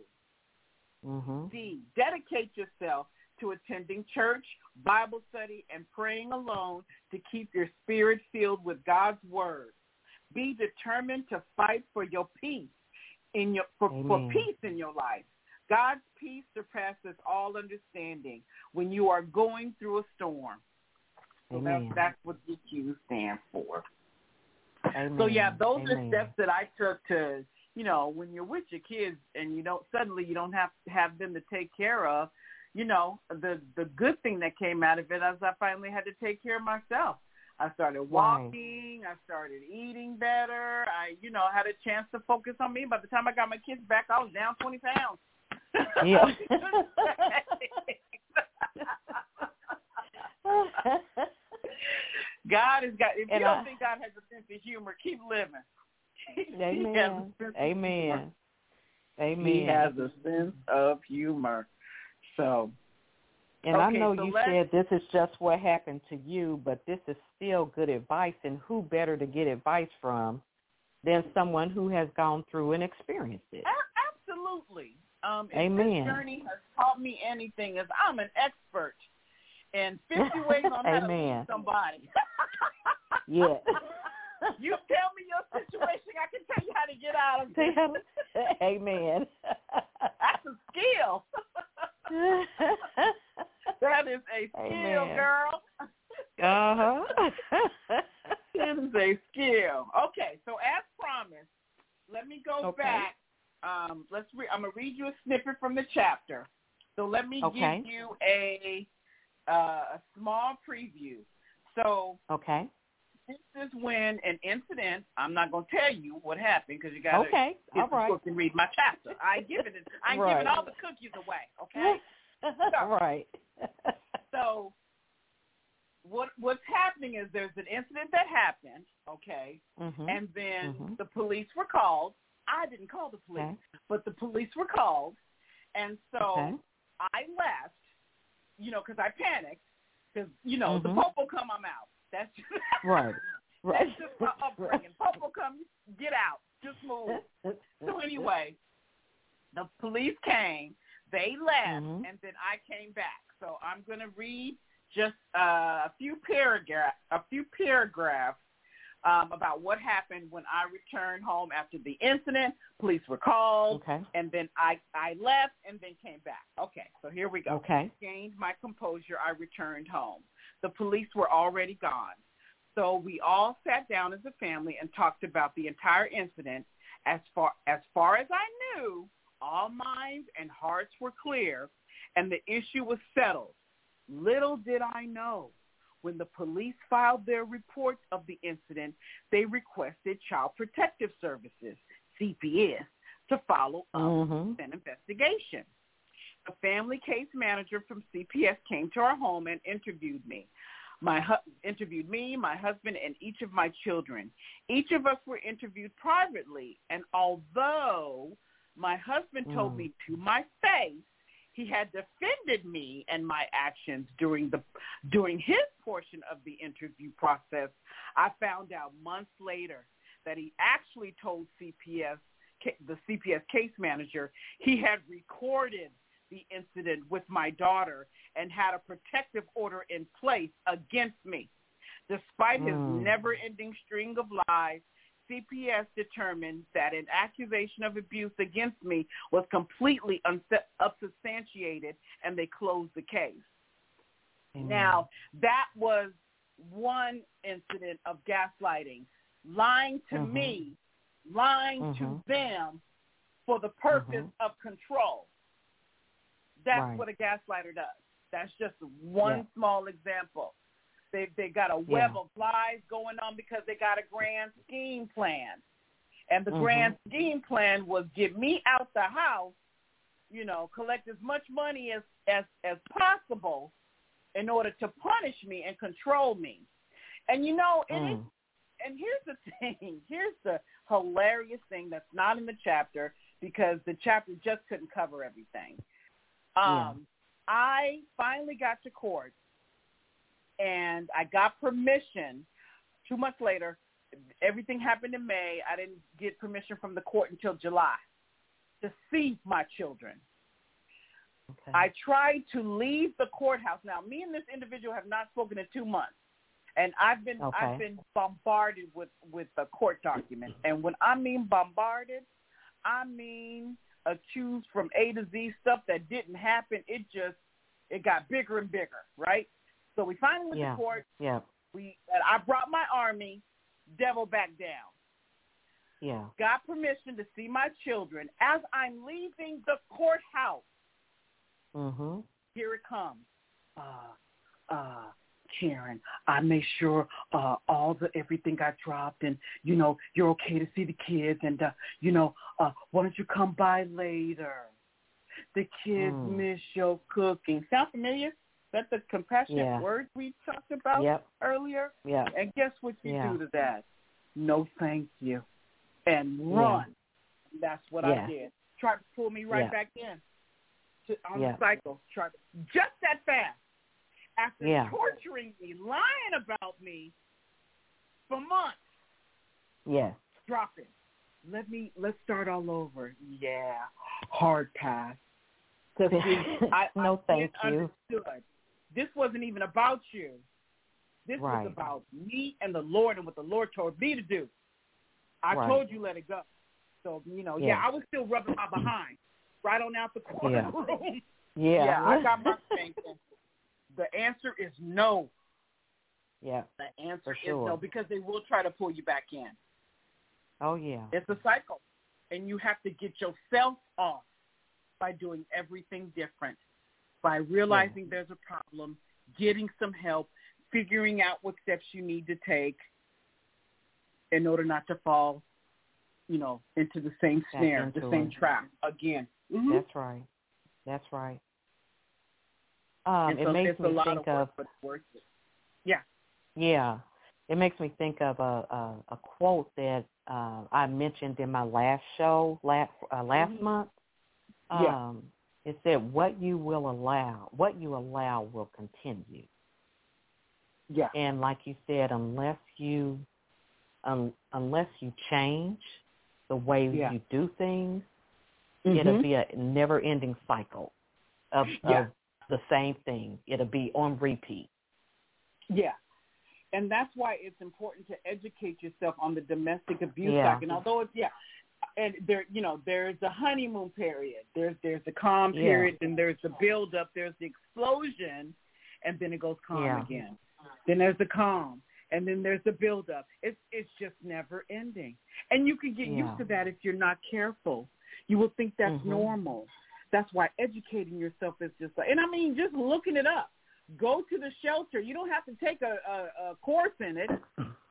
Mhm. D, dedicate yourself to attending church, Bible study, and praying alone to keep your spirit filled with God's word. Be determined to fight for your peace in your for, for peace in your life. God's peace surpasses all understanding when you are going through a storm. So Amen. that's, that's what DQ stands for. Amen. So yeah, those are steps that I took to, you know, when you're with your kids and you don't suddenly you don't have have them to take care of. You know, the the good thing that came out of it is I finally had to take care of myself. I started walking. I started eating better. I, you know, had a chance to focus on me. By the time I got my kids back, I was down 20 pounds. Yeah. God has got. If And you don't I- think God has a sense of humor, keep living. He has a Amen. sense of humor. Amen. Amen. He has a sense of humor. So And I know so you said this is just what happened to you, but this is still good advice. And who better to get advice from than someone who has gone through and experienced it? a- absolutely. Um, if Amen. this journey has taught me anything, is I'm an expert in 50 ways on how to Amen. lead somebody. Yeah. you tell me your situation, I can tell you how to get out of it. Amen. That's a skill. that is a skill, Amen. girl. uh-huh. That is a skill. Okay, so as promised, let me go Okay. back. Um, let's. Re- I'm gonna read you a snippet from the chapter. So let me Okay. give you a uh, a small preview. So okay. this is when an incident. I'm not gonna tell you what happened because you gotta Okay. get All the right. book and read my chapter. I ain't giving it. I ain't Right. giving all the cookies away. Okay. right. So what what's happening is there's an incident that happened, okay, Mhm. and then Mhm. the police were called. I didn't call the police, Okay. but the police were called, and so Okay. I left, you know, because I panicked, because you know the Mhm. popo come, I'm out. That's. Right. That's just my upbringing. Popo come, get out, just move. So anyway, the police came, they left, Mhm. and then I came back. So I'm going to read just uh, a few paragraph, a few paragraphs um, about what happened when I returned home after the incident. Police were called, Okay. and then I I left and then came back. Okay, so here we go. Okay. Gained my composure. I returned home. The police were already gone. So we all sat down as a family and talked about the entire incident. As far as far as I knew, all minds and hearts were clear, and the issue was settled. Little did I know, when the police filed their report of the incident, they requested Child Protective Services (CPS) to follow up Mhm. an investigation. A family case manager from CPS came to our home and interviewed me. My hu- interviewed me, my husband, and each of my children. Each of us were interviewed privately, and although my husband told Mm. me to my face he had defended me and my actions during the during his portion of the interview process, I found out months later that he actually told CPS the CPS case manager he had recorded the incident with my daughter and had a protective order in place against me. Despite his Mm. never-ending string of lies, CPS determined that an accusation of abuse against me was completely unsubstantiated and they closed the case. Amen. Now, that was one incident of gaslighting, lying to Mhm. me, lying Mhm. to them for the purpose Mhm. of control. That's Right. what a gaslighter does. That's just one Yeah. small example. They they got a web Yeah. of lies going on because they got a grand scheme plan. And the Mhm. grand scheme plan was get me out the house, you know, collect as much money as as as possible in order to punish me and control me. And you know, it is Mm. and here's the thing. Here's the hilarious thing that's not in the chapter because the chapter just couldn't cover everything. Um, I finally got to court and I got permission. Two months later, everything happened in May. I didn't get permission from the court until July to see my children. Okay. I tried to leave the courthouse. Now, me and this individual have not spoken in two months, and I've been Okay. I've been bombarded with with the court documents. And when I mean bombarded, I mean accused from A to Z stuff that didn't happen. It just it got bigger and bigger, right? So we finally went Yeah. to court. yeah. We and I brought my army. Devil back down Yeah. got permission to see my children. As I'm leaving the courthouse, Mhm. here it comes. Uh, uh, Karen, I made sure uh, all the everything got dropped, and you know you're okay to see the kids, and uh, you know uh, why don't you come by later? The kids Mm. miss your cooking. Sound familiar? That's the compassionate Yeah. word we talked about Yep. earlier. Yeah. And guess what you Yeah. do to that? No, thank you, and run. That's what I did. Try to pull me right Yeah. back in to, on Yeah. the cycle. Tried to, just that fast. After Yeah. torturing me, lying about me for months, Yeah. drop it. Let me let's start all over. Yeah, hard pass. Because I, No, I thank you. understood. This wasn't even about you. This Right. was about me and the Lord and what the Lord told me to do. I Right. told you let it go. So you know, yeah, Yeah. I was still rubbing my behind right on out the corner. Yeah. courtroom. Yeah. I got my thinking. The answer is no. yeah. The answer For is no because they will try to pull you back in. Oh yeah. It's a cycle, and you have to get yourself off by doing everything different, by realizing there's a problem, getting some help, figuring out what steps you need to take in order not to fall, you know, into the same snare, the same it. trap again. Mhm. That's right. That's right. Um, and it so makes me think of work, of. Yeah. yeah. It makes me think of a a, a quote that uh, I mentioned in my last show last uh, last Mhm. month. Yeah. It said, "What you will allow, what you allow, will continue." Yeah. And like you said, unless you um, unless you change the way Yeah. you do things, it'll Mhm. be a never-ending cycle of, Yeah. of the same thing. It'll be on repeat. Yeah. And that's why it's important to educate yourself on the domestic abuse Yeah. act. And although it's yeah, and there you know there's the honeymoon period, there's there's the calm Yeah. period, and there's the build up, there's the explosion, and then it goes calm Yeah. again. Then there's the calm, and then there's the build up. It's it's just never ending, and you can get Yeah. used to that if you're not careful. You will think that's Mhm. normal. That's why educating yourself is just like, and I mean just looking it up go to the shelter. You don't have to take a, a, a course in it,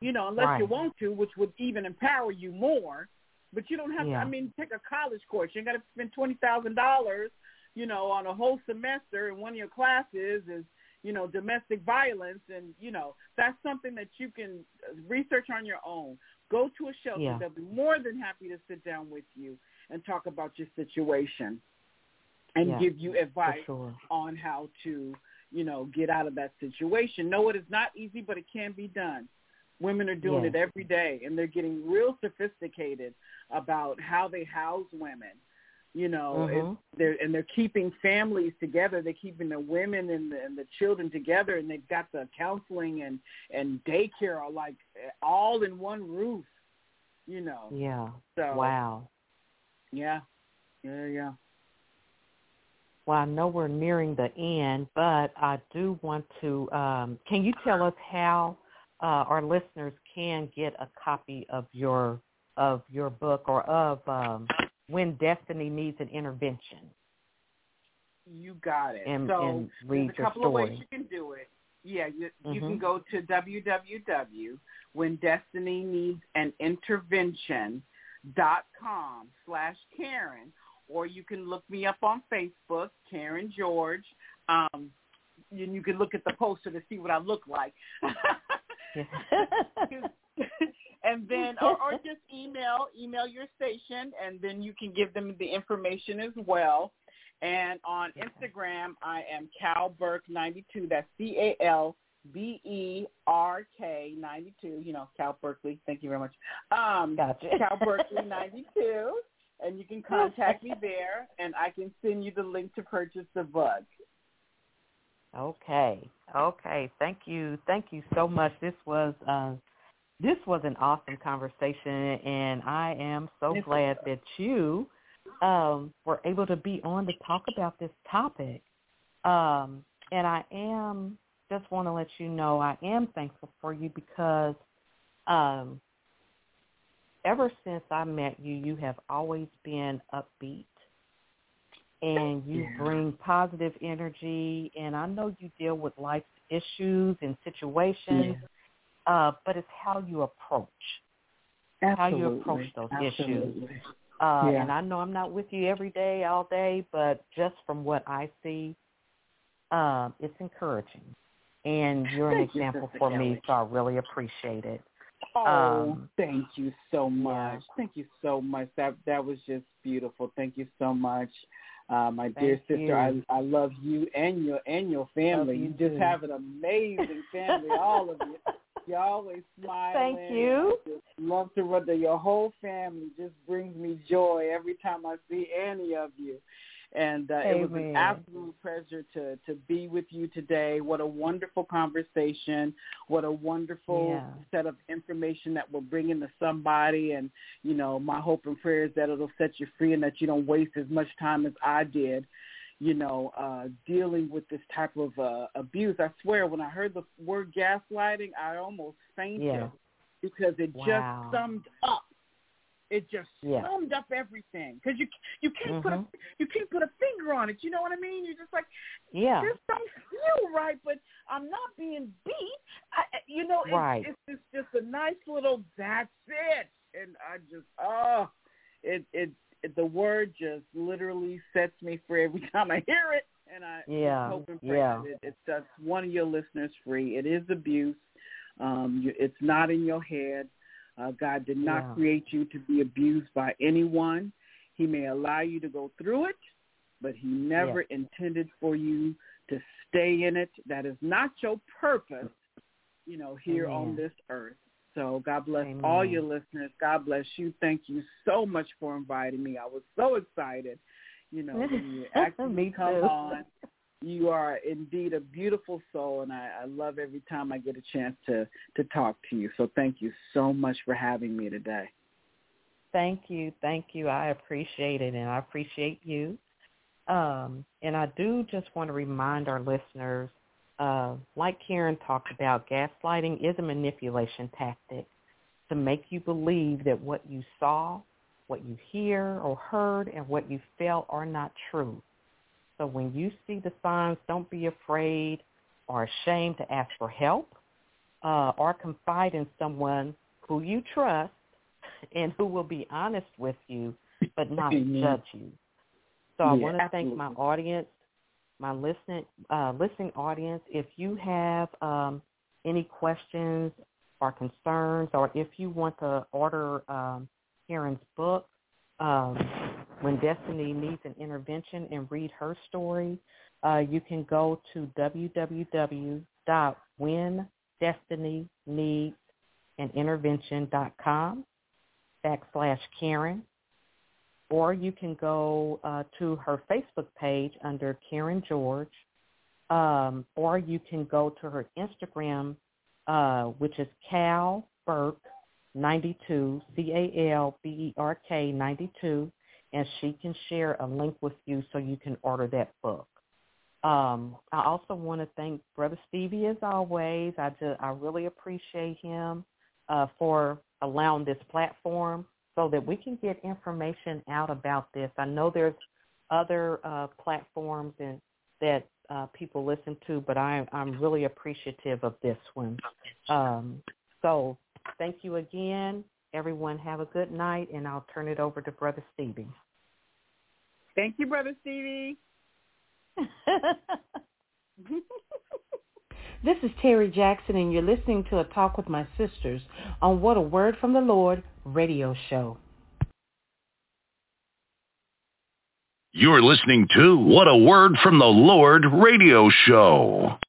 you know, unless you want to, which would even empower you more. But you don't have Yeah. to. I mean, take a college course. You ain't got to spend twenty thousand dollars, you know, on a whole semester, and one of your classes is, you know, domestic violence, and you know, that's something that you can uh, research on your own. Go to a shelter. Yeah. They'll be more than happy to sit down with you and talk about your situation and Yeah, give you advice sure. on how to, you know, get out of that situation. No, it is not easy, but it can be done. Women are doing Yes. it every day, and they're getting real sophisticated about how they house women. You know, Mhm. it's, they're and they're keeping families together. They're keeping the women and the, and the children together, and they've got the counseling and and daycare are like all in one roof. You know, Yeah. so Wow. yeah, yeah, yeah. Well, I know we're nearing the end, but I do want to. Um, can you tell us how uh, our listeners can get a copy of your of your book or of um, When Destiny Needs an Intervention You got it. and, so and read There's a couple of ways you can do it. Yeah, you, you Mhm. can go to www when destiny needs an intervention dot com slash Karen, or you can look me up on Facebook, Karen George. Um, and you can look at the poster to see what I look like. and then or, or just email email your station and then you can give them the information as well. And on instagram i am cal burke 92 that's c a l b e r k 92 you know cal berkeley. Thank you very much. Um Gotcha. cal berkeley 92 and you can contact me there and i can send you the link to purchase the book Okay. Okay. Thank you. Thank you so much. This was uh, this was an awesome conversation, and I am so glad that you um, were able to be on to talk about this topic. Um, and I am just want to let you know I am thankful for you because um, ever since I met you, you have always been upbeat and you Yeah. bring positive energy and I know you deal with life's issues and situations, uh, but it's how you approach. How you approach those issues. Uh, Yeah. And I know I'm not with you every day, all day, but just from what I see, um, it's encouraging. And you're an you, example Sister for Kelli. me, so I really appreciate it. Oh, Um, thank you so much. Thank you so much. That that was just beautiful. Thank you so much. Uh, my dear sister, you. I I love you and your and your family. you you just too. have an amazing family, all of you. You're always smiling. Thank you. Love to run your whole family just brings me joy every time I see any of you. And uh, it was an absolute pleasure to to be with you today. What a wonderful conversation. What a wonderful Yeah. set of information that we're bringing to somebody. And you know, my hope and prayer is that it'll set you free and that you don't waste as much time as I did you know, uh, dealing with this type of uh, abuse. I swear, when I heard the word gaslighting, I almost fainted Yeah. because it Wow. just summed up. It just Yeah. summed up everything because you you can't put a Mhm. you can't put a finger on it. You know what I mean? You're just like Yeah. this don't feel right, but I'm not being beat. I, you know, it's, Right. it's it's just a nice little that's it, and I just oh, it it, it the word just literally sets me free every time I hear it, and I Yeah, hope and pray yeah. it, it sets one of your listeners free. It is abuse. Um, you, it's not in your head. Uh, God did not Yeah. create you to be abused by anyone. He may allow you to go through it, but he never intended for you to stay in it. That is not your purpose, you know, here on this earth. So God bless Amen. all your listeners. God bless you. Thank you so much for inviting me. I was so excited, you know, when you asked me Me to come on. You are indeed a beautiful soul, and I, I love every time I get a chance to to talk to you. So thank you so much for having me today. Thank you, thank you. I appreciate it, and I appreciate you. Um, and I do just want to remind our listeners, uh, like Karen talked about, gaslighting is a manipulation tactic to make you believe that what you saw, what you hear or heard, and what you felt are not true. So when you see the signs, don't be afraid or ashamed to ask for help uh, or confide in someone who you trust and who will be honest with you but not judge you. So I want to thank my audience, my listening uh, listening audience. If you have um, any questions or concerns, or if you want to order um, Karen's book, um, When Destiny Needs an Intervention, and read her story, uh, you can go to www.whendestinyneedsanintervention.com backslash Karen or you can go uh, to her Facebook page under Karen George, um, or you can go to her Instagram, uh, which is Cal Burke 92, C-A-L-B-E-R-K 92, and she can share a link with you so you can order that book. Um, I also want to thank Brother Stevie as always. I just, I really appreciate him uh, for allowing this platform so that we can get information out about this. I know there's other uh, platforms and that uh, people listen to, but I, I'm really appreciative of this one. Um, so thank you again. Everyone have a good night, and I'll turn it over to Brother Stevie. Thank you, Brother Stevie. This is Terry Jackson, and you're listening to a talk with my sisters on What a Word from the Lord radio show. You're listening to What a Word from the Lord radio show.